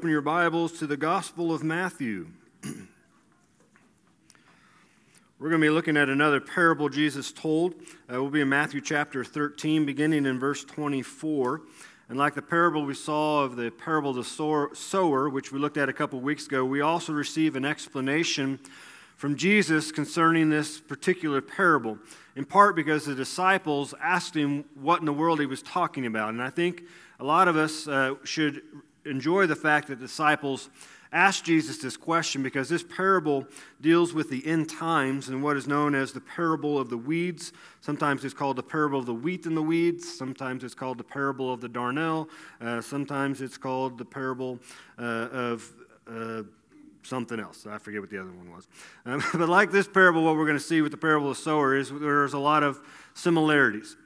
Open your Bibles to the Gospel of Matthew. We're going to be looking at another parable Jesus told. Uh, we'll be in Matthew chapter 13, beginning in verse 24. And like the parable we saw of the parable of the sower, which we looked at a couple weeks ago, we also receive an explanation from Jesus concerning this particular parable, in part because the disciples asked him what in the world he was talking about. And I think a lot of us uh, should enjoy the fact that disciples asked Jesus this question because this parable deals with the end times and what is known as the parable of the weeds. Sometimes it's called the parable of the wheat and the weeds. Sometimes it's called the parable of the darnel. Uh, sometimes it's called the parable uh, of. Uh, something else. I forget what the other one was. Um, but like this parable, what we're going to see with the parable of the sower is there's a lot of similarities.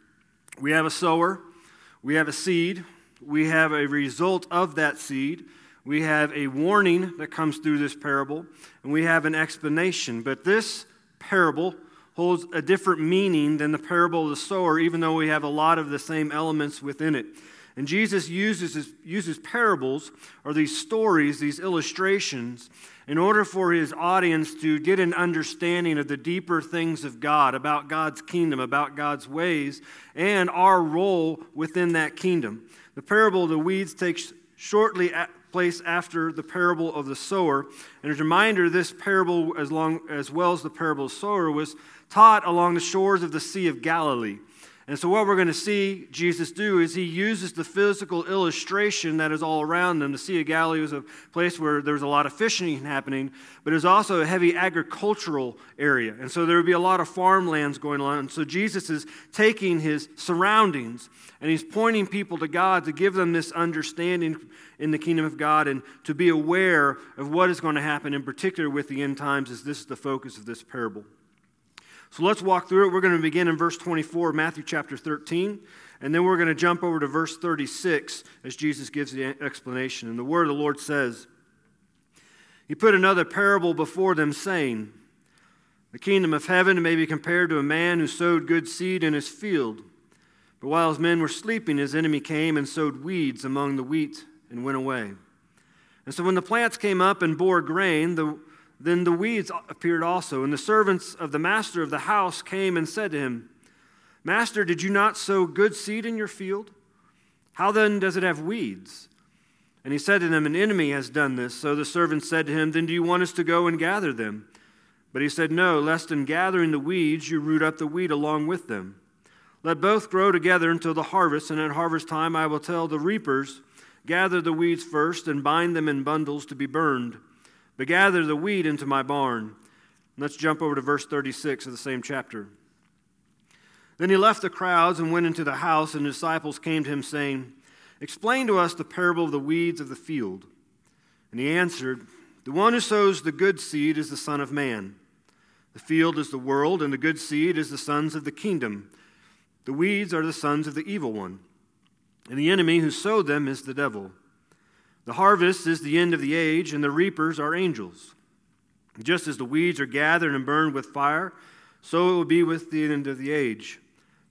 We have a sower, we have a seed, we have a result of that seed, we have a warning that comes through this parable, and we have an explanation. But this parable holds a different meaning than the parable of the sower, even though we have a lot of the same elements within it. And Jesus uses, uses parables, or these stories, these illustrations, in order for his audience to get an understanding of the deeper things of God, about God's kingdom, about God's ways, and our role within that kingdom. The parable of the weeds takes shortly place after the parable of the sower. And as a reminder, this parable, as, long, as well as the parable of the sower, was taught along the shores of the Sea of Galilee. And so, what we're going to see Jesus do is he uses the physical illustration that is all around them. The Sea of Galilee was a place where there was a lot of fishing happening, but it was also a heavy agricultural area. And so, there would be a lot of farmlands going on. And so, Jesus is taking his surroundings and he's pointing people to God to give them this understanding in the kingdom of God and to be aware of what is going to happen, in particular with the end times, as this is the focus of this parable. So let's walk through it. We're going to begin in verse 24, Matthew chapter 13, and then we're going to jump over to verse 36 as Jesus gives the explanation. And the word of the Lord says, He put another parable before them, saying, The kingdom of heaven may be compared to a man who sowed good seed in his field. But while his men were sleeping, his enemy came and sowed weeds among the wheat and went away. And so when the plants came up and bore grain, the then the weeds appeared also, and the servants of the master of the house came and said to him, Master, did you not sow good seed in your field? How then does it have weeds? And he said to them, An enemy has done this. So the servants said to him, Then do you want us to go and gather them? But he said, No, lest in gathering the weeds you root up the wheat along with them. Let both grow together until the harvest, and at harvest time I will tell the reapers, Gather the weeds first and bind them in bundles to be burned but gather the wheat into my barn. Let's jump over to verse 36 of the same chapter. Then he left the crowds and went into the house, and the disciples came to him, saying, Explain to us the parable of the weeds of the field. And he answered, The one who sows the good seed is the Son of Man. The field is the world, and the good seed is the sons of the kingdom. The weeds are the sons of the evil one. And the enemy who sowed them is the devil. The harvest is the end of the age, and the reapers are angels. Just as the weeds are gathered and burned with fire, so it will be with the end of the age.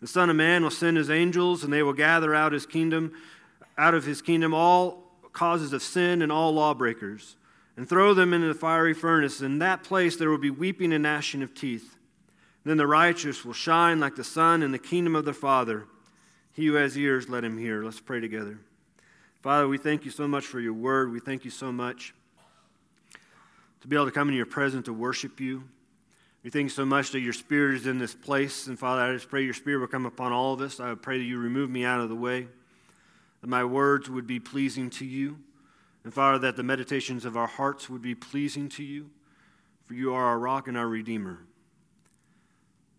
The Son of Man will send his angels, and they will gather out his kingdom, out of his kingdom all causes of sin and all lawbreakers, and throw them into the fiery furnace. In that place there will be weeping and gnashing of teeth. Then the righteous will shine like the sun in the kingdom of their Father. He who has ears, let him hear. Let's pray together. Father, we thank you so much for your word. We thank you so much to be able to come in your presence to worship you. We thank you so much that your spirit is in this place. And Father, I just pray your spirit will come upon all of us. I pray that you remove me out of the way, that my words would be pleasing to you. And Father, that the meditations of our hearts would be pleasing to you, for you are our rock and our redeemer.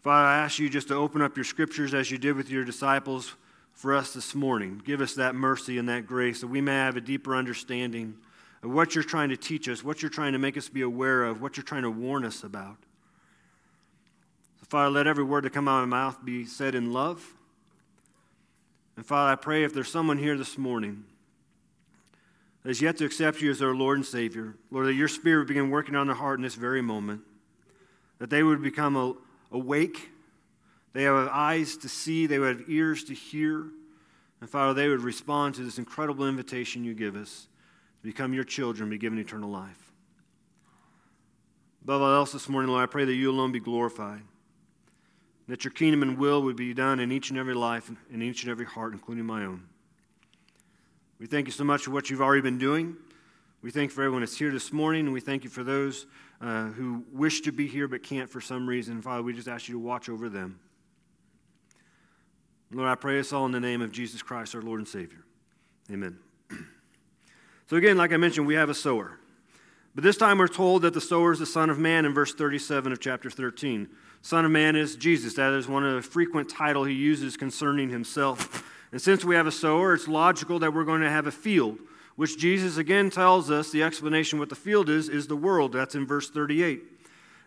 Father, I ask you just to open up your scriptures as you did with your disciples for us this morning. Give us that mercy and that grace that we may have a deeper understanding of what you're trying to teach us, what you're trying to make us be aware of, what you're trying to warn us about. So, Father, let every word that come out of my mouth be said in love. And Father, I pray if there's someone here this morning that has yet to accept you as their Lord and Savior, Lord, that your Spirit begin working on their heart in this very moment, that they would become awake they have eyes to see, they would have ears to hear. And Father, they would respond to this incredible invitation you give us to become your children, be given eternal life. Above all else this morning, Lord, I pray that you alone be glorified, that your kingdom and will would be done in each and every life, in each and every heart, including my own. We thank you so much for what you've already been doing. We thank you for everyone that's here this morning, and we thank you for those uh, who wish to be here but can't for some reason. Father, we just ask you to watch over them. Lord, I pray this all in the name of Jesus Christ, our Lord and Savior. Amen. So, again, like I mentioned, we have a sower. But this time we're told that the sower is the Son of Man in verse 37 of chapter 13. Son of Man is Jesus. That is one of the frequent title he uses concerning himself. And since we have a sower, it's logical that we're going to have a field, which Jesus again tells us the explanation what the field is, is the world. That's in verse 38.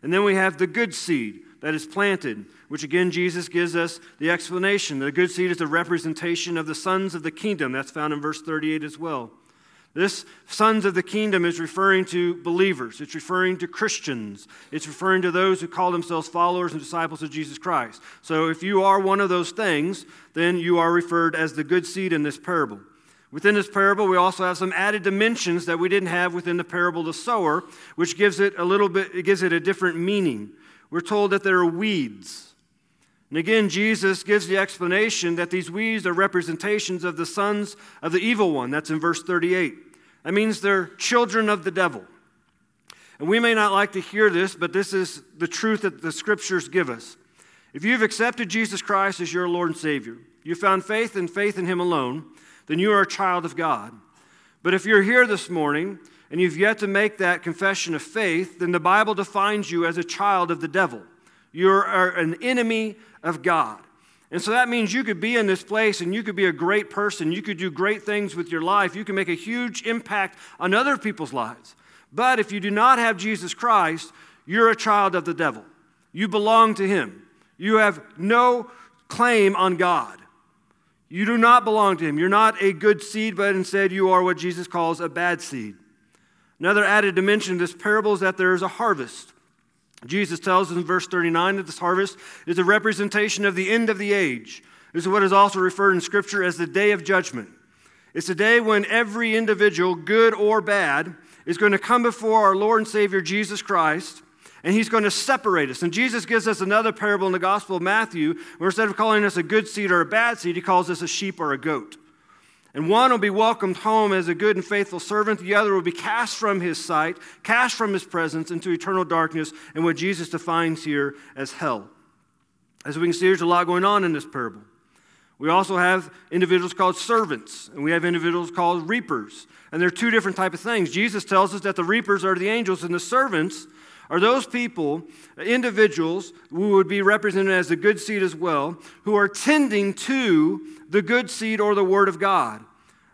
And then we have the good seed that is planted, which again Jesus gives us the explanation. The good seed is a representation of the sons of the kingdom. That's found in verse 38 as well. This sons of the kingdom is referring to believers. It's referring to Christians. It's referring to those who call themselves followers and disciples of Jesus Christ. So if you are one of those things, then you are referred as the good seed in this parable. Within this parable, we also have some added dimensions that we didn't have within the parable of the sower, which gives it a little bit, it gives it a different meaning. We're told that there are weeds. And again, Jesus gives the explanation that these weeds are representations of the sons of the evil one. That's in verse 38. That means they're children of the devil. And we may not like to hear this, but this is the truth that the scriptures give us. If you've accepted Jesus Christ as your Lord and Savior, you found faith and faith in Him alone, then you are a child of God. But if you're here this morning and you've yet to make that confession of faith, then the Bible defines you as a child of the devil. You're an enemy of God. And so that means you could be in this place and you could be a great person. You could do great things with your life. You can make a huge impact on other people's lives. But if you do not have Jesus Christ, you're a child of the devil. You belong to him. You have no claim on God. You do not belong to him. You're not a good seed, but instead you are what Jesus calls a bad seed. Another added dimension of this parable is that there is a harvest. Jesus tells us in verse 39 that this harvest is a representation of the end of the age. This is what is also referred in Scripture as the day of judgment. It's a day when every individual, good or bad, is going to come before our Lord and Savior Jesus Christ, and He's going to separate us. And Jesus gives us another parable in the Gospel of Matthew, where instead of calling us a good seed or a bad seed, He calls us a sheep or a goat. And one will be welcomed home as a good and faithful servant. The other will be cast from his sight, cast from his presence into eternal darkness and what Jesus defines here as hell. As we can see, there's a lot going on in this parable. We also have individuals called servants, and we have individuals called reapers. And there are two different type of things. Jesus tells us that the reapers are the angels, and the servants are those people, individuals, who would be represented as the good seed as well, who are tending to the good seed or the word of God.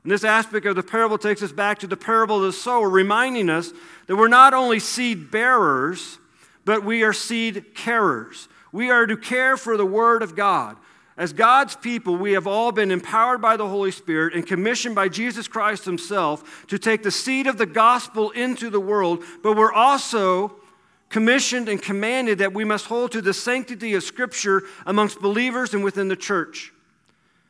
And this aspect of the parable takes us back to the parable of the sower, reminding us that we're not only seed bearers, but we are seed carers. We are to care for the word of God. As God's people, we have all been empowered by the Holy Spirit and commissioned by Jesus Christ Himself to take the seed of the gospel into the world, but we're also commissioned and commanded that we must hold to the sanctity of Scripture amongst believers and within the church.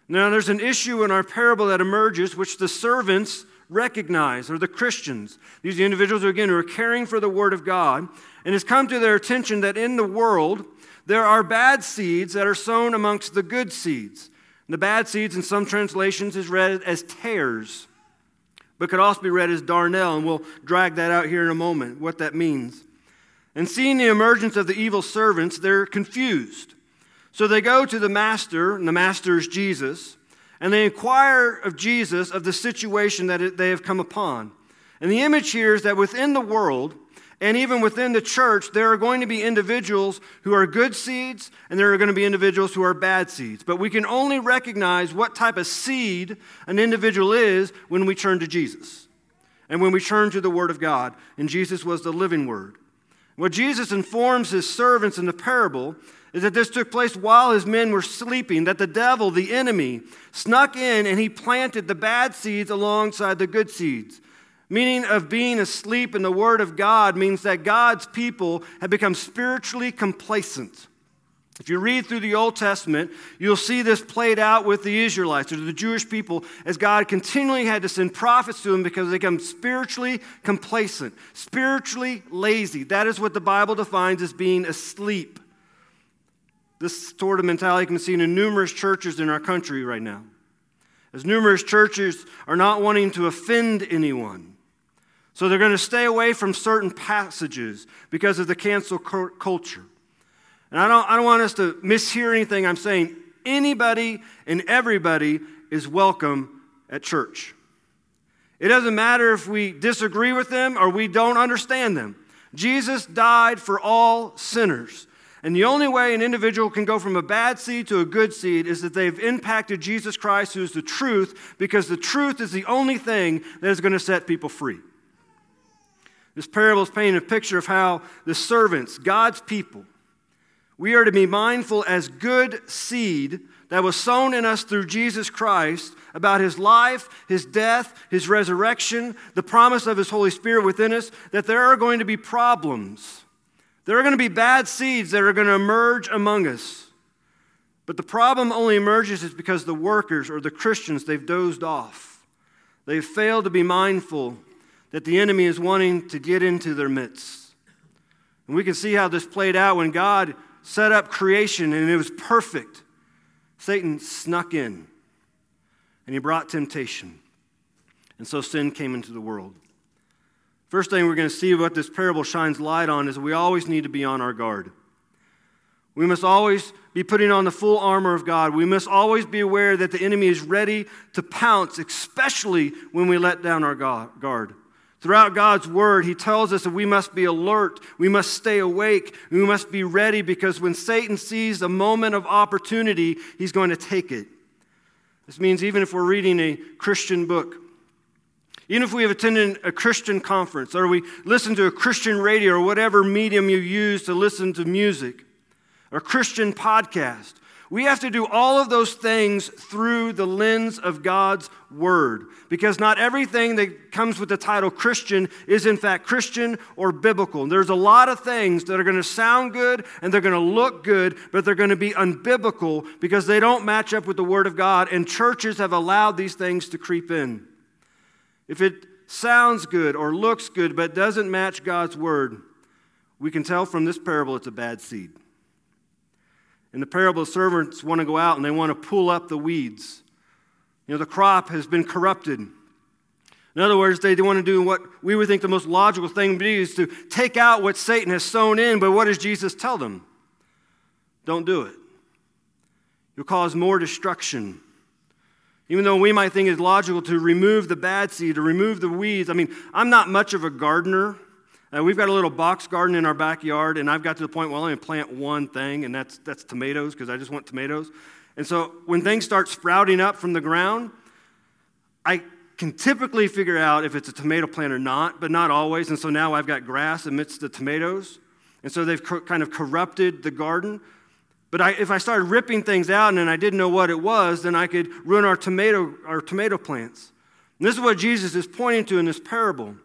Now, there's an issue in our parable that emerges which the servants recognize, or the Christians. These individuals, again, who are caring for the Word of God. And it's come to their attention that in the world, there are bad seeds that are sown amongst the good seeds. And the bad seeds, in some translations, is read as tares, but could also be read as darnel. And we'll drag that out here in a moment, what that means. And seeing the emergence of the evil servants, they're confused. So they go to the master, and the master is Jesus, and they inquire of Jesus of the situation that they have come upon. And the image here is that within the world, and even within the church, there are going to be individuals who are good seeds, and there are going to be individuals who are bad seeds. But we can only recognize what type of seed an individual is when we turn to Jesus and when we turn to the Word of God. And Jesus was the living Word. What Jesus informs his servants in the parable is that this took place while his men were sleeping, that the devil, the enemy, snuck in and he planted the bad seeds alongside the good seeds. Meaning of being asleep in the Word of God means that God's people have become spiritually complacent. If you read through the Old Testament, you'll see this played out with the Israelites or the Jewish people as God continually had to send prophets to them because they become spiritually complacent, spiritually lazy. That is what the Bible defines as being asleep. This sort of mentality can be seen in numerous churches in our country right now. As numerous churches are not wanting to offend anyone. So they're going to stay away from certain passages because of the cancel culture. And I don't, I don't want us to mishear anything I'm saying. Anybody and everybody is welcome at church. It doesn't matter if we disagree with them or we don't understand them. Jesus died for all sinners. And the only way an individual can go from a bad seed to a good seed is that they've impacted Jesus Christ, who is the truth, because the truth is the only thing that is going to set people free. This parable is painting a picture of how the servants, God's people, we are to be mindful as good seed that was sown in us through Jesus Christ about his life, his death, his resurrection, the promise of his Holy Spirit within us, that there are going to be problems. There are going to be bad seeds that are going to emerge among us. But the problem only emerges is because the workers or the Christians, they've dozed off. They've failed to be mindful that the enemy is wanting to get into their midst. And we can see how this played out when God set up creation and it was perfect, Satan snuck in and he brought temptation. And so sin came into the world. First thing we're going to see what this parable shines light on is we always need to be on our guard. We must always be putting on the full armor of God. We must always be aware that the enemy is ready to pounce, especially when we let down our guard. Throughout God's word, he tells us that we must be alert, we must stay awake, we must be ready because when Satan sees a moment of opportunity, he's going to take it. This means even if we're reading a Christian book, even if we have attended a Christian conference, or we listen to a Christian radio, or whatever medium you use to listen to music, or Christian podcast, we have to do all of those things through the lens of God's Word because not everything that comes with the title Christian is in fact Christian or biblical. There's a lot of things that are going to sound good and they're going to look good, but they're going to be unbiblical because they don't match up with the Word of God, and churches have allowed these things to creep in. If it sounds good or looks good but doesn't match God's Word, we can tell from this parable it's a bad seed. In the parable, the servants want to go out and they want to pull up the weeds. You know, the crop has been corrupted. In other words, they want to do what we would think the most logical thing to be is to take out what Satan has sown in, but what does Jesus tell them? Don't do it. You'll cause more destruction. Even though we might think it's logical to remove the bad seed, to remove the weeds. I mean, I'm not much of a gardener. Uh, we've got a little box garden in our backyard, and I've got to the point where I only plant one thing, and that's, that's tomatoes, because I just want tomatoes. And so when things start sprouting up from the ground, I can typically figure out if it's a tomato plant or not, but not always. And so now I've got grass amidst the tomatoes. And so they've kind of corrupted the garden. But I, if I started ripping things out and I didn't know what it was, then I could ruin our tomato, our tomato plants. And this is what Jesus is pointing to in this parable.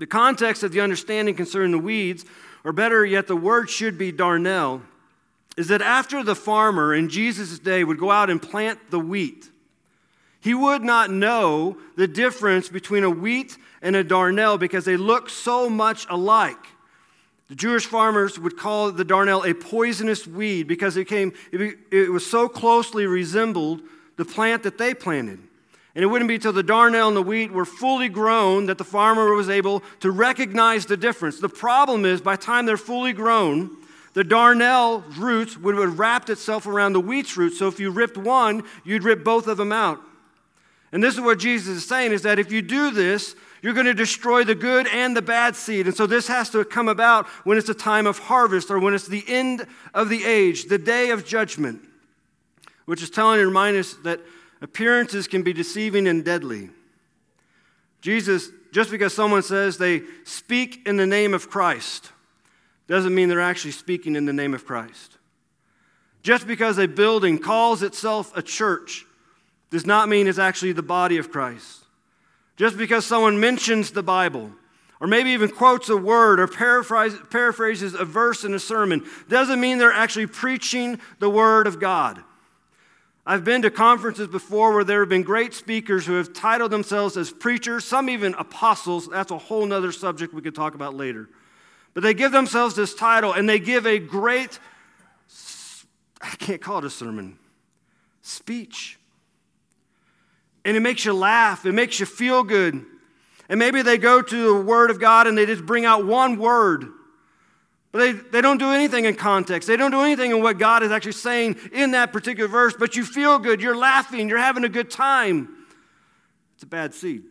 The context of the understanding concerning the weeds, or better yet, the word should be darnel, is that after the farmer in Jesus' day would go out and plant the wheat, he would not know the difference between a wheat and a darnel because they look so much alike. The Jewish farmers would call the darnel a poisonous weed because it, came, it was so closely resembled the plant that they planted. And it wouldn't be until the darnel and the wheat were fully grown that the farmer was able to recognize the difference. The problem is, by the time they're fully grown, the darnel roots would have wrapped itself around the wheat's roots. So if you ripped one, you'd rip both of them out. And this is what Jesus is saying is that if you do this, you're going to destroy the good and the bad seed. And so this has to come about when it's a time of harvest or when it's the end of the age, the day of judgment, which is telling and reminding us that Appearances can be deceiving and deadly. Jesus, just because someone says they speak in the name of Christ, doesn't mean they're actually speaking in the name of Christ. Just because a building calls itself a church does not mean it's actually the body of Christ. Just because someone mentions the Bible or maybe even quotes a word or paraphrases a verse in a sermon doesn't mean they're actually preaching the Word of God. I've been to conferences before where there have been great speakers who have titled themselves as preachers, some even apostles. That's a whole other subject we could talk about later. But they give themselves this title and they give a great, I can't call it a sermon, speech. And it makes you laugh, it makes you feel good. And maybe they go to the Word of God and they just bring out one word. But they, they don't do anything in context. They don't do anything in what God is actually saying in that particular verse, but you feel good, you're laughing, you're having a good time. It's a bad seed.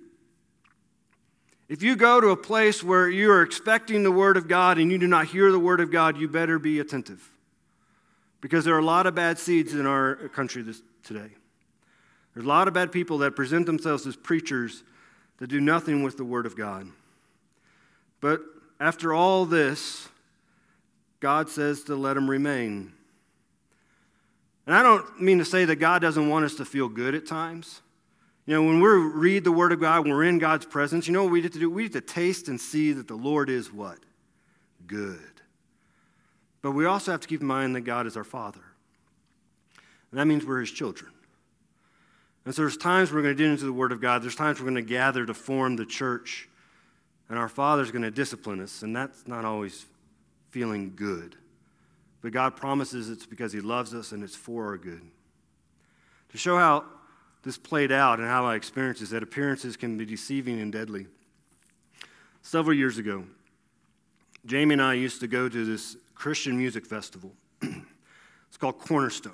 If you go to a place where you are expecting the Word of God and you do not hear the Word of God, you better be attentive. Because there are a lot of bad seeds in our country this, today. There's a lot of bad people that present themselves as preachers that do nothing with the Word of God. But after all this, God says to let them remain. And I don't mean to say that God doesn't want us to feel good at times. You know, when we read the Word of God, when we're in God's presence, you know what we get to do? We get to taste and see that the Lord is what? Good. But we also have to keep in mind that God is our Father. And that means we're His children. And so there's times we're going to get into the Word of God. There's times we're going to gather to form the church. And our Father's going to discipline us. And that's not always feeling good. But God promises it's because He loves us and it's for our good. To show how this played out and how I experienced is that appearances can be deceiving and deadly. Several years ago, Jamie and I used to go to this Christian music festival. it's called Cornerstone.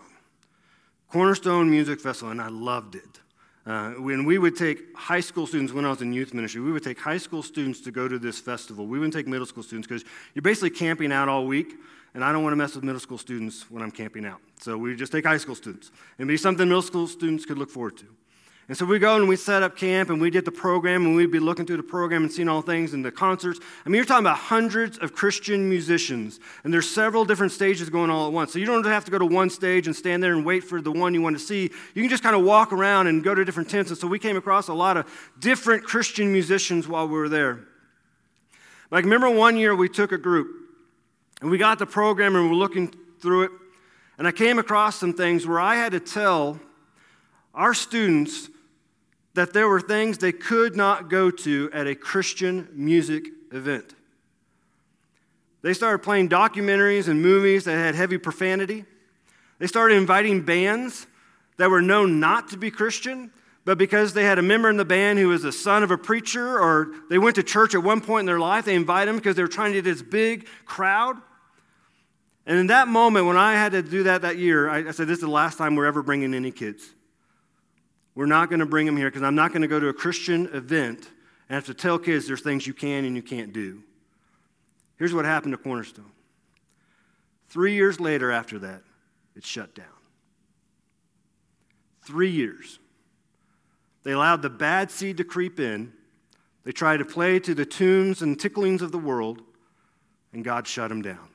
Cornerstone Music Festival, and I loved it. Uh, when we would take high school students, when I was in youth ministry, we would take high school students to go to this festival. We wouldn't take middle school students because you're basically camping out all week, and I don't want to mess with middle school students when I'm camping out. So we just take high school students. It'd be something middle school students could look forward to. And so we go and we set up camp and we did the program and we'd be looking through the program and seeing all things and the concerts. I mean, you're talking about hundreds of Christian musicians and there's several different stages going all at once. So you don't have to go to one stage and stand there and wait for the one you want to see. You can just kind of walk around and go to different tents. And so we came across a lot of different Christian musicians while we were there. Like, remember one year we took a group and we got the program and we we're looking through it. And I came across some things where I had to tell our students that there were things they could not go to at a Christian music event. They started playing documentaries and movies that had heavy profanity. They started inviting bands that were known not to be Christian, but because they had a member in the band who was the son of a preacher or they went to church at one point in their life, they invited them because they were trying to get this big crowd. And in that moment, when I had to do that that year, I, said, This is the last time we're ever bringing any kids. We're not going to bring them here because I'm not going to go to a Christian event and have to tell kids there's things you can and you can't do. Here's what happened to Cornerstone. Three years later, after that, it shut down. Three years. They allowed the bad seed to creep in. They tried to play to the tunes and ticklings of the world, and God shut them down.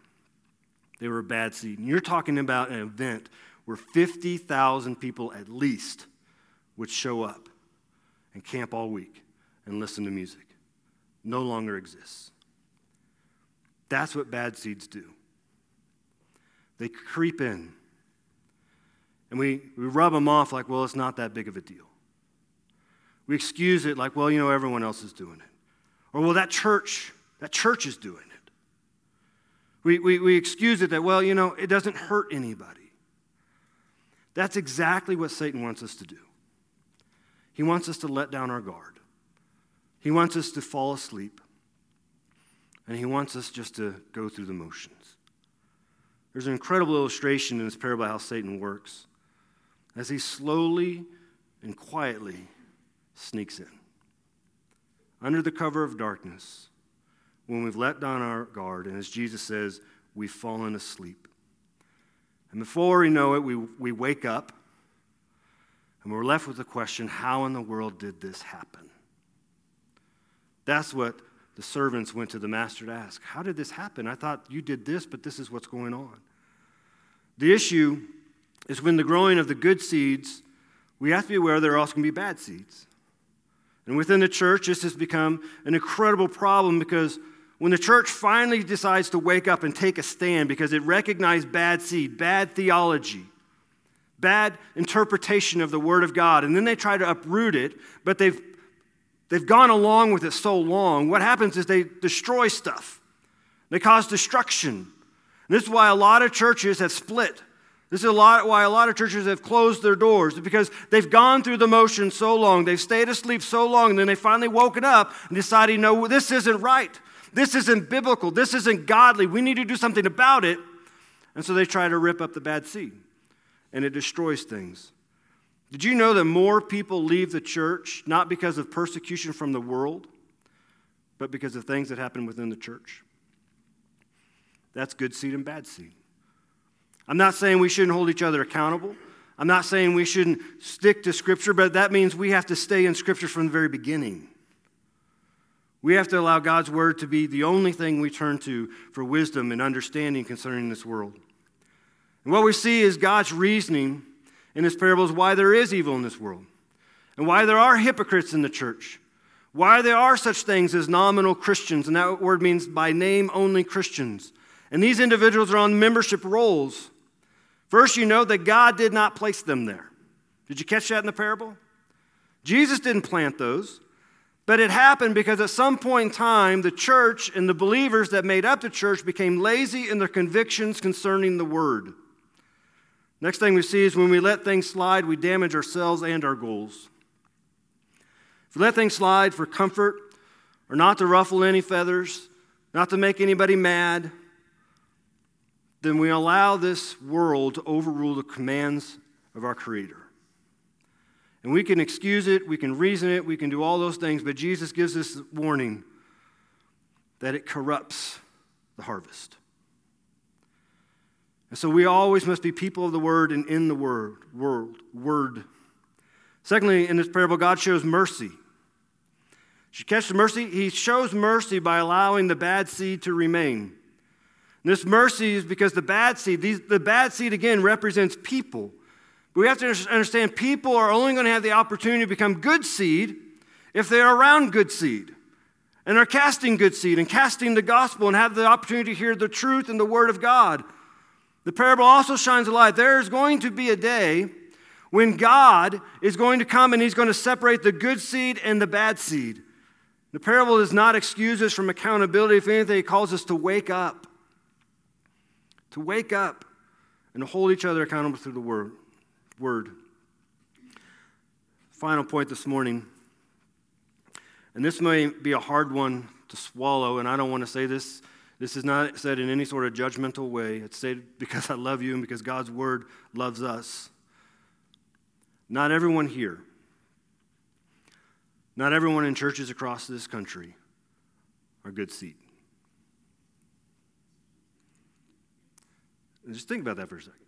They were a bad seed. And you're talking about an event where 50,000 people at least would show up and camp all week and listen to music no longer exists. That's what bad seeds do. They creep in and we, we rub them off like, well, it's not that big of a deal. We excuse it like, well, you know, everyone else is doing it. Or, well, that church, that church is doing it. We, we, we excuse it that, well, you know, it doesn't hurt anybody. That's exactly what Satan wants us to do. He wants us to let down our guard. He wants us to fall asleep. And he wants us just to go through the motions. There's an incredible illustration in this parable how Satan works as he slowly and quietly sneaks in. Under the cover of darkness, when we've let down our guard, and as Jesus says, we've fallen asleep. And before we know it, we, we wake up and we're left with the question how in the world did this happen? That's what the servants went to the master to ask. How did this happen? I thought you did this, but this is what's going on. The issue is when the growing of the good seeds, we have to be aware there are also going to be bad seeds. And within the church, this has become an incredible problem because when the church finally decides to wake up and take a stand because it recognized bad seed, bad theology, bad interpretation of the Word of God, and then they try to uproot it, but they've, they've gone along with it so long, what happens is they destroy stuff. They cause destruction. And this is why a lot of churches have split. This is a lot why a lot of churches have closed their doors because they've gone through the motion so long, they've stayed asleep so long, and then they finally woken up and decided, no, this isn't right. This isn't biblical. This isn't godly. We need to do something about it. And so they try to rip up the bad seed, and it destroys things. Did you know that more people leave the church not because of persecution from the world, but because of things that happen within the church? That's good seed and bad seed. I'm not saying we shouldn't hold each other accountable. I'm not saying we shouldn't stick to Scripture, but that means we have to stay in Scripture from the very beginning. We have to allow God's Word to be the only thing we turn to for wisdom and understanding concerning this world. And what we see is God's reasoning in this parable is why there is evil in this world, and why there are hypocrites in the church, why there are such things as nominal Christians, and that word means by name only Christians. And these individuals are on membership rolls. First, you know that God did not place them there. Did you catch that in the parable? Jesus didn't plant those, but it happened because at some point in time, the church and the believers that made up the church became lazy in their convictions concerning the word. Next thing we see is when we let things slide, we damage ourselves and our goals. If we let things slide for comfort or not to ruffle any feathers, not to make anybody mad, then we allow this world to overrule the commands of our Creator. And we can excuse it, we can reason it, we can do all those things, but Jesus gives us warning that it corrupts the harvest. And so we always must be people of the word and in the word, world, word. Secondly, in this parable, God shows mercy. You catch the mercy? He shows mercy by allowing the bad seed to remain. And this mercy is because the bad seed, these, the bad seed again represents people. But we have to understand people are only going to have the opportunity to become good seed if they're around good seed and are casting good seed and casting the gospel and have the opportunity to hear the truth and the word of God. The parable also shines a light. There is going to be a day when God is going to come and he's going to separate the good seed and the bad seed. The parable does not excuse us from accountability. If anything, it calls us to wake up to wake up and to hold each other accountable through the word. word. Final point this morning, and this may be a hard one to swallow, and I don't want to say this. This is not said in any sort of judgmental way. It's said because I love you and because God's word loves us. Not everyone here, not everyone in churches across this country are good seat. Just think about that for a second.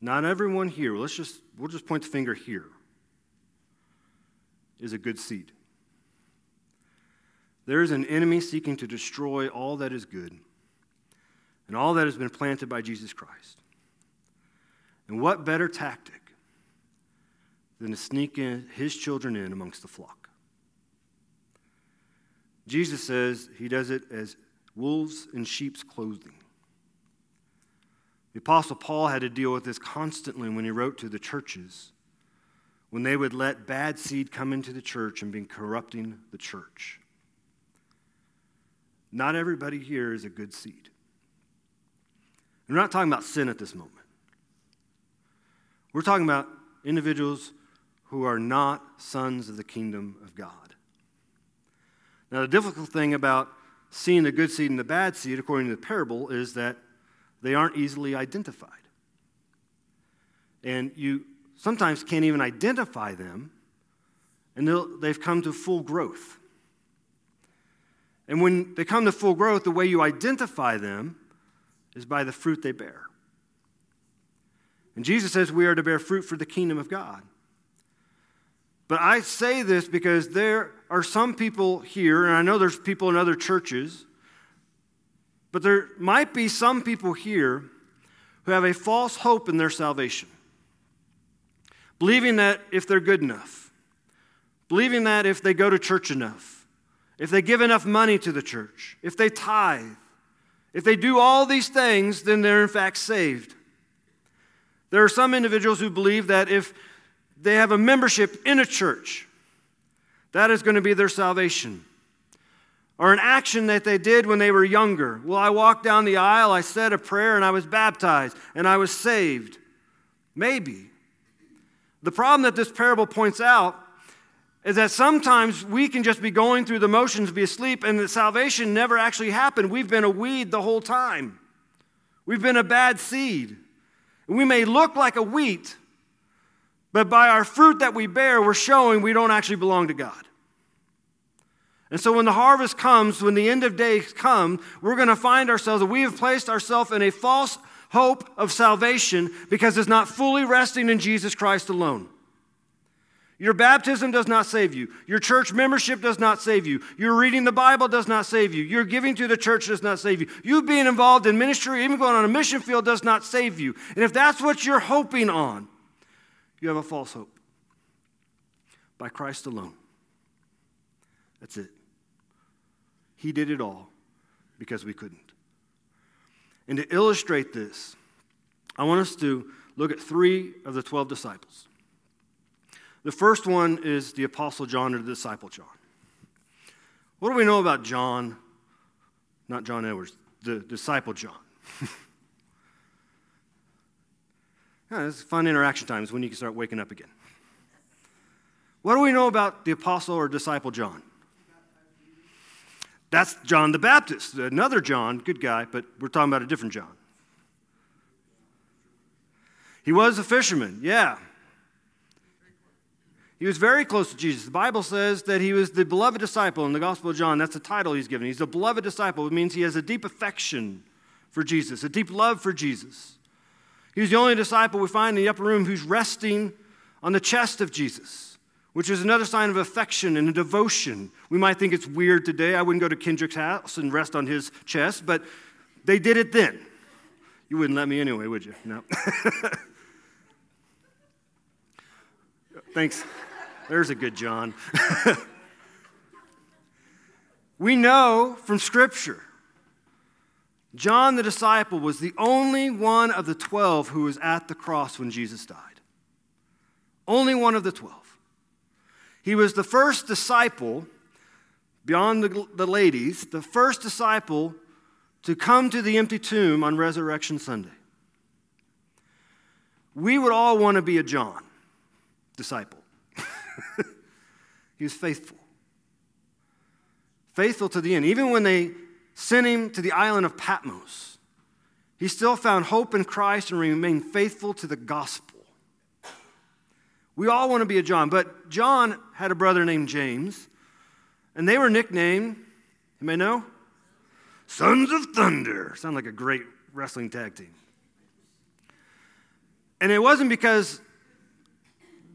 Not everyone here, let's just, we'll just point the finger here, is a good seed. There is an enemy seeking to destroy all that is good and all that has been planted by Jesus Christ. And what better tactic than to sneak in his children in amongst the flock? Jesus says he does it as wolves in sheep's clothing. The Apostle Paul had to deal with this constantly when he wrote to the churches, when they would let bad seed come into the church and be corrupting the church. Not everybody here is a good seed. We're not talking about sin at this moment. We're talking about individuals who are not sons of the kingdom of God. Now, the difficult thing about seeing the good seed and the bad seed, according to the parable, is that they aren't easily identified. And you sometimes can't even identify them until they've come to full growth. And when they come to full growth, the way you identify them is by the fruit they bear. And Jesus says we are to bear fruit for the kingdom of God. But I say this because there are some people here, and I know there's people in other churches, but there might be some people here who have a false hope in their salvation, believing that if they're good enough, believing that if they go to church enough, if they give enough money to the church, if they tithe, if they do all these things, then they're in fact saved. There are some individuals who believe that if they have a membership in a church, that is going to be their salvation. Or an action that they did when they were younger. Well, I walked down the aisle, I said a prayer, and I was baptized, and I was saved. Maybe. The problem that this parable points out is that sometimes we can just be going through the motions, be asleep, and the salvation never actually happened. We've been a weed the whole time. We've been a bad seed. We may look like a wheat, but by our fruit that we bear, we're showing we don't actually belong to God. And so when the harvest comes, when the end of days come, we're going to find ourselves that we have placed ourselves in a false hope of salvation because it's not fully resting in Jesus Christ alone. Your baptism does not save you. Your church membership does not save you. Your reading the Bible does not save you. Your giving to the church does not save you. You being involved in ministry, even going on a mission field, does not save you. And if that's what you're hoping on, you have a false hope. By Christ alone. That's it. He did it all because we couldn't. And to illustrate this, I want us to look at three of the 12 disciples. The first one is the Apostle John or the disciple John. What do we know about John? Not John Edwards, the disciple John. yeah, it's fun interaction times when you can start waking up again. What do we know about the apostle or disciple John? That's John the Baptist, another John, good guy, but we're talking about a different John. He was a fisherman, yeah. He was very close to Jesus. The Bible says that he was the beloved disciple in the Gospel of John. That's the title he's given. He's the beloved disciple. It means he has a deep affection for Jesus, a deep love for Jesus. He was the only disciple we find in the upper room who's resting on the chest of Jesus, which is another sign of affection and a devotion. We might think it's weird today. I wouldn't go to Kendrick's house and rest on his chest, but they did it then. You wouldn't let me anyway, would you? No. Thanks. There's a good John. we know from Scripture John the disciple was the only one of the 12 who was at the cross when Jesus died. Only one of the 12. He was the first disciple, beyond the, the ladies, the first disciple to come to the empty tomb on Resurrection Sunday. We would all want to be a John disciple. he was faithful. Faithful to the end. Even when they sent him to the island of Patmos, he still found hope in Christ and remained faithful to the gospel. We all want to be a John, but John had a brother named James, and they were nicknamed, you may know? Sons of Thunder. Sound like a great wrestling tag team. And it wasn't because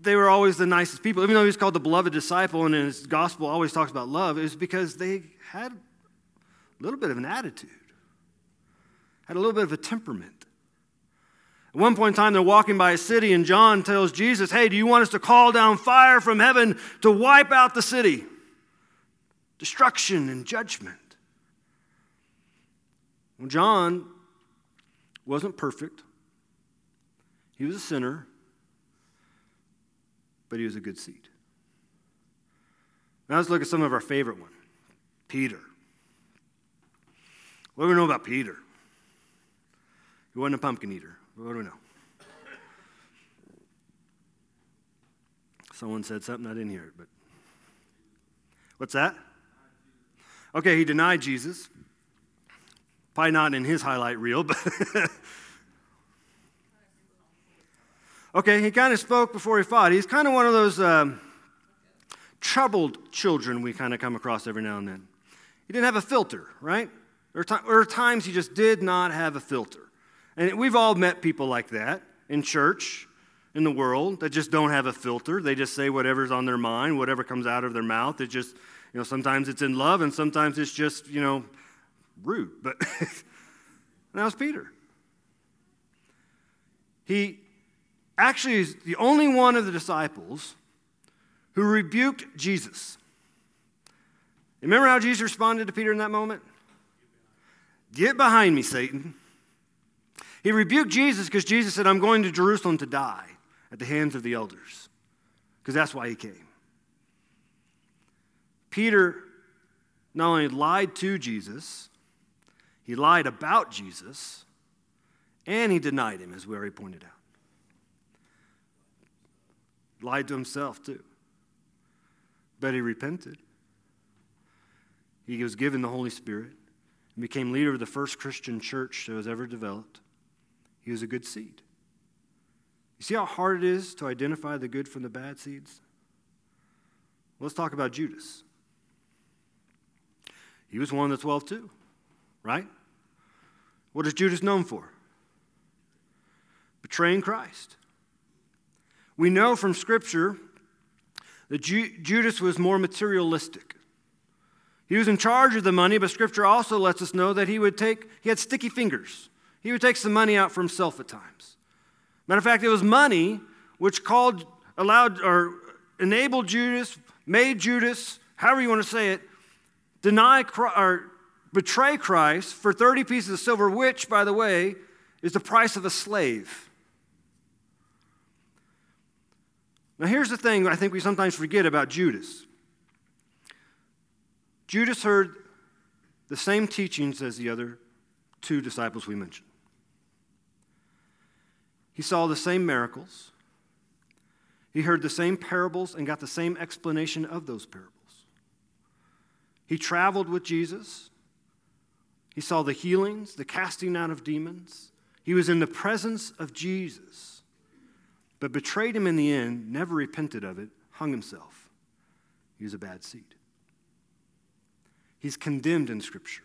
they were always the nicest people. Even though he's called the beloved disciple and his gospel always talks about love, it was because they had a little bit of an attitude, had a little bit of a temperament. At one point in time, they're walking by a city, and John tells Jesus, Hey, do you want us to call down fire from heaven to wipe out the city? Destruction and judgment. Well, John wasn't perfect, he was a sinner but he was a good seed. Now let's look at some of our favorite one Peter. What do we know about Peter? He wasn't a pumpkin eater. What do we know? Someone said something, I didn't hear it, but what's that? Okay, he denied Jesus. Probably not in his highlight reel, but Okay, he kind of spoke before he fought. He's kind of one of those um, troubled children we kind of come across every now and then. He didn't have a filter, right? There are, times he just did not have a filter. And we've all met people like that in church, in the world, that just don't have a filter. They just say whatever's on their mind, whatever comes out of their mouth. It just, you know, sometimes it's in love and sometimes it's just, you know, rude. But that was Peter. He actually is the only one of the disciples who rebuked Jesus. Remember how Jesus responded to Peter in that moment? Get behind me, Satan. He rebuked Jesus because Jesus said, I'm going to Jerusalem to die at the hands of the elders, because that's why he came. Peter not only lied to Jesus, he lied about Jesus, and he denied him, as we already pointed out. Lied to himself, too. But he repented. He was given the Holy Spirit and became leader of the first Christian church that was ever developed. He was a good seed. You see how hard it is to identify the good from the bad seeds? Let's talk about Judas. He was one of the 12 too, right? What is Judas known for? Betraying Christ. We know from Scripture that Ju- Judas was more materialistic. He was in charge of the money, but Scripture also lets us know that he would take, he had sticky fingers. He would take some money out for himself at times. Matter of fact, it was money which called, allowed, or enabled Judas, made Judas, however you want to say it, deny or betray Christ for 30 pieces of silver, which, by the way, is the price of a slave. Now, here's the thing I think we sometimes forget about Judas. Judas heard the same teachings as the other two disciples we mentioned. He saw the same miracles. He heard the same parables and got the same explanation of those parables. He traveled with Jesus. He saw the healings, the casting out of demons. He was in the presence of Jesus, but betrayed him in the end, never repented of it, hung himself. He was a bad seed. He's condemned in Scripture.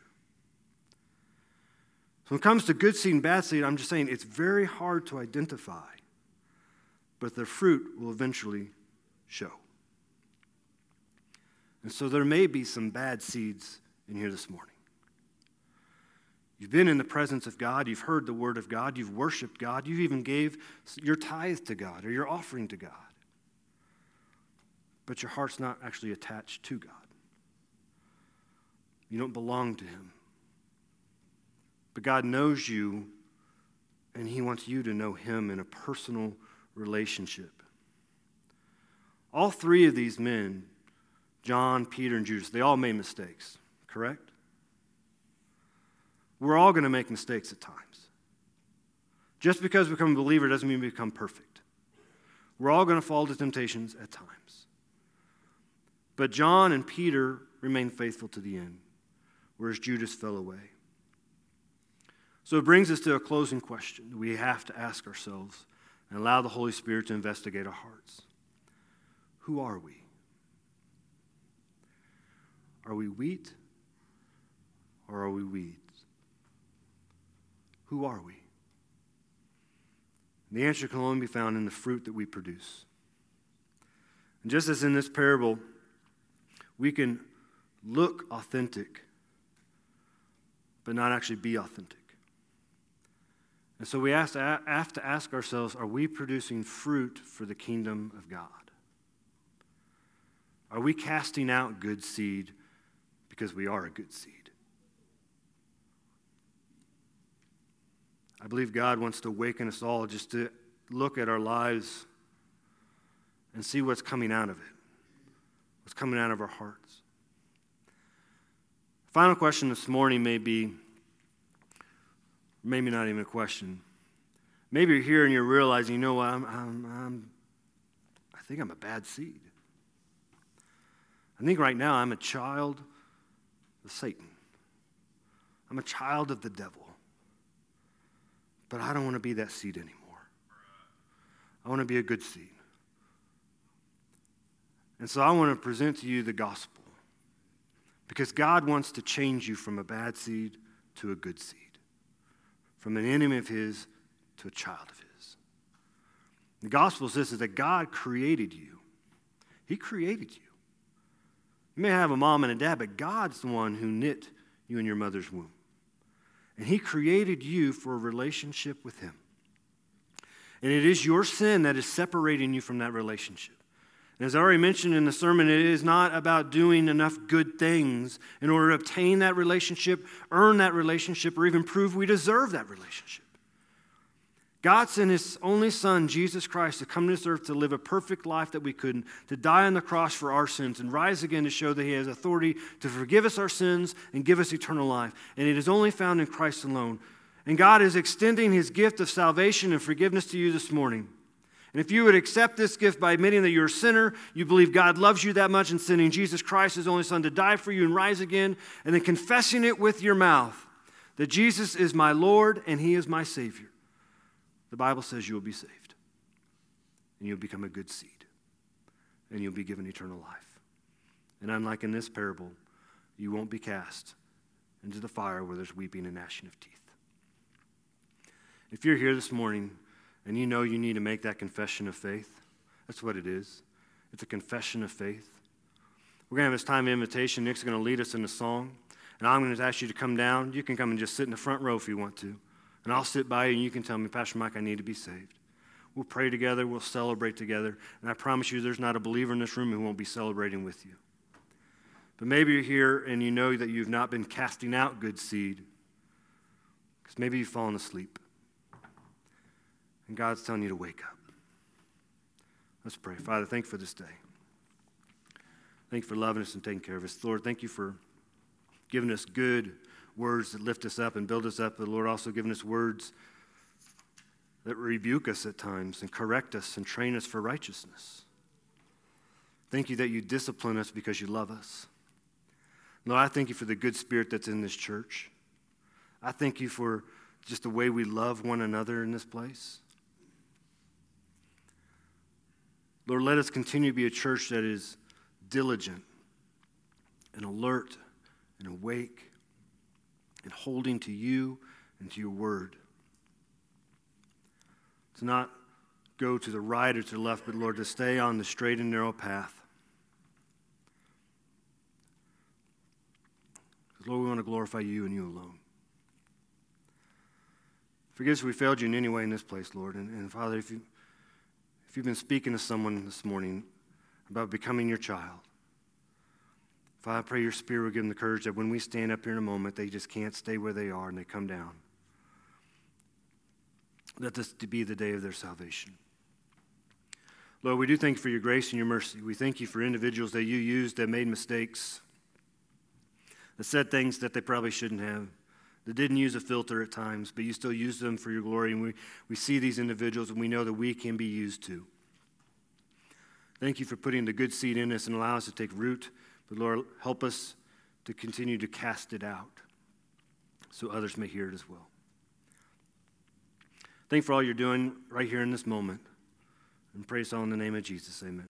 So when it comes to good seed and bad seed, I'm just saying it's very hard to identify, but the fruit will eventually show. And so there may be some bad seeds in here this morning. You've been in the presence of God, you've heard the word of God, you've worshiped God, you've even gave your tithe to God or your offering to God. But your heart's not actually attached to God. You don't belong to Him. But God knows you, and He wants you to know Him in a personal relationship. All three of these men, John, Peter, and Judas, they all made mistakes, correct? We're all going to make mistakes at times. Just because we become a believer doesn't mean we become perfect. We're all going to fall to temptations at times. But John and Peter remained faithful to the end whereas Judas fell away. So it brings us to a closing question we have to ask ourselves and allow the Holy Spirit to investigate our hearts. Who are we? Are we wheat or are we weeds? Who are we? The answer can only be found in the fruit that we produce. And just as in this parable, we can look authentic but not actually be authentic. And so we have to, have to ask ourselves are we producing fruit for the kingdom of God? Are we casting out good seed because we are a good seed? I believe God wants to awaken us all just to look at our lives and see what's coming out of it, what's coming out of our hearts. Final question this morning may be maybe not even a question. Maybe you're here and you're realizing, you know what, I'm, I'm, I'm, I think I'm a bad seed. I think right now I'm a child of Satan. I'm a child of the devil. But I don't want to be that seed anymore. I want to be a good seed. And so I want to present to you the gospel. Because God wants to change you from a bad seed to a good seed, from an enemy of His to a child of His. The gospel says that God created you. He created you. You may have a mom and a dad, but God's the one who knit you in your mother's womb. And He created you for a relationship with Him. And it is your sin that is separating you from that relationship. And as I already mentioned in the sermon, it is not about doing enough good things in order to obtain that relationship, earn that relationship, or even prove we deserve that relationship. God sent his only Son, Jesus Christ, to come to this earth to live a perfect life that we couldn't, to die on the cross for our sins, and rise again to show that he has authority to forgive us our sins and give us eternal life. And it is only found in Christ alone. And God is extending his gift of salvation and forgiveness to you this morning. And if you would accept this gift by admitting that you're a sinner, you believe God loves you that much and sending Jesus Christ, his only Son, to die for you and rise again, and then confessing it with your mouth that Jesus is my Lord and he is my Savior, the Bible says you will be saved. And you'll become a good seed. And you'll be given eternal life. And unlike in this parable, you won't be cast into the fire where there's weeping and gnashing of teeth. If you're here this morning, and you know you need to make that confession of faith, that's what it is. It's a confession of faith. We're going to have this time of invitation. Nick's going to lead us in a song. And I'm going to ask you to come down. You can come and just sit in the front row if you want to. And I'll sit by you and you can tell me, Pastor Mike, I need to be saved. We'll pray together. We'll celebrate together. And I promise you, there's not a believer in this room who won't be celebrating with you. But maybe you're here and you know that you've not been casting out good seed because maybe you've fallen asleep. And God's telling you to wake up. Let's pray. Father, thank you for this day. Thank you for loving us and taking care of us. Lord, thank you for giving us good words that lift us up and build us up. But Lord, also given us words that rebuke us at times and correct us and train us for righteousness. Thank you that you discipline us because you love us. Lord, I thank you for the good spirit that's in this church. I thank you for just the way we love one another in this place. Lord, let us continue to be a church that is diligent and alert and awake and holding to you and to your word. To not go to the right or to the left, but Lord, to stay on the straight and narrow path. Because, Lord, we want to glorify you and you alone. Forgive us if we failed you in any way in this place, Lord. And, and Father, if you if you've been speaking to someone this morning about becoming your child, Father, I pray your spirit will give them the courage that when we stand up here in a moment, they just can't stay where they are and they come down. Let this be the day of their salvation. Lord, we do thank you for your grace and your mercy. We thank you for individuals that you used that made mistakes, that said things that they probably shouldn't have that didn't use a filter at times, but you still use them for your glory. And we, we see these individuals and we know that we can be used too. Thank you for putting the good seed in us and allow us to take root. But Lord, help us to continue to cast it out so others may hear it as well. Thank you for all you're doing right here in this moment. And praise all in the name of Jesus. Amen.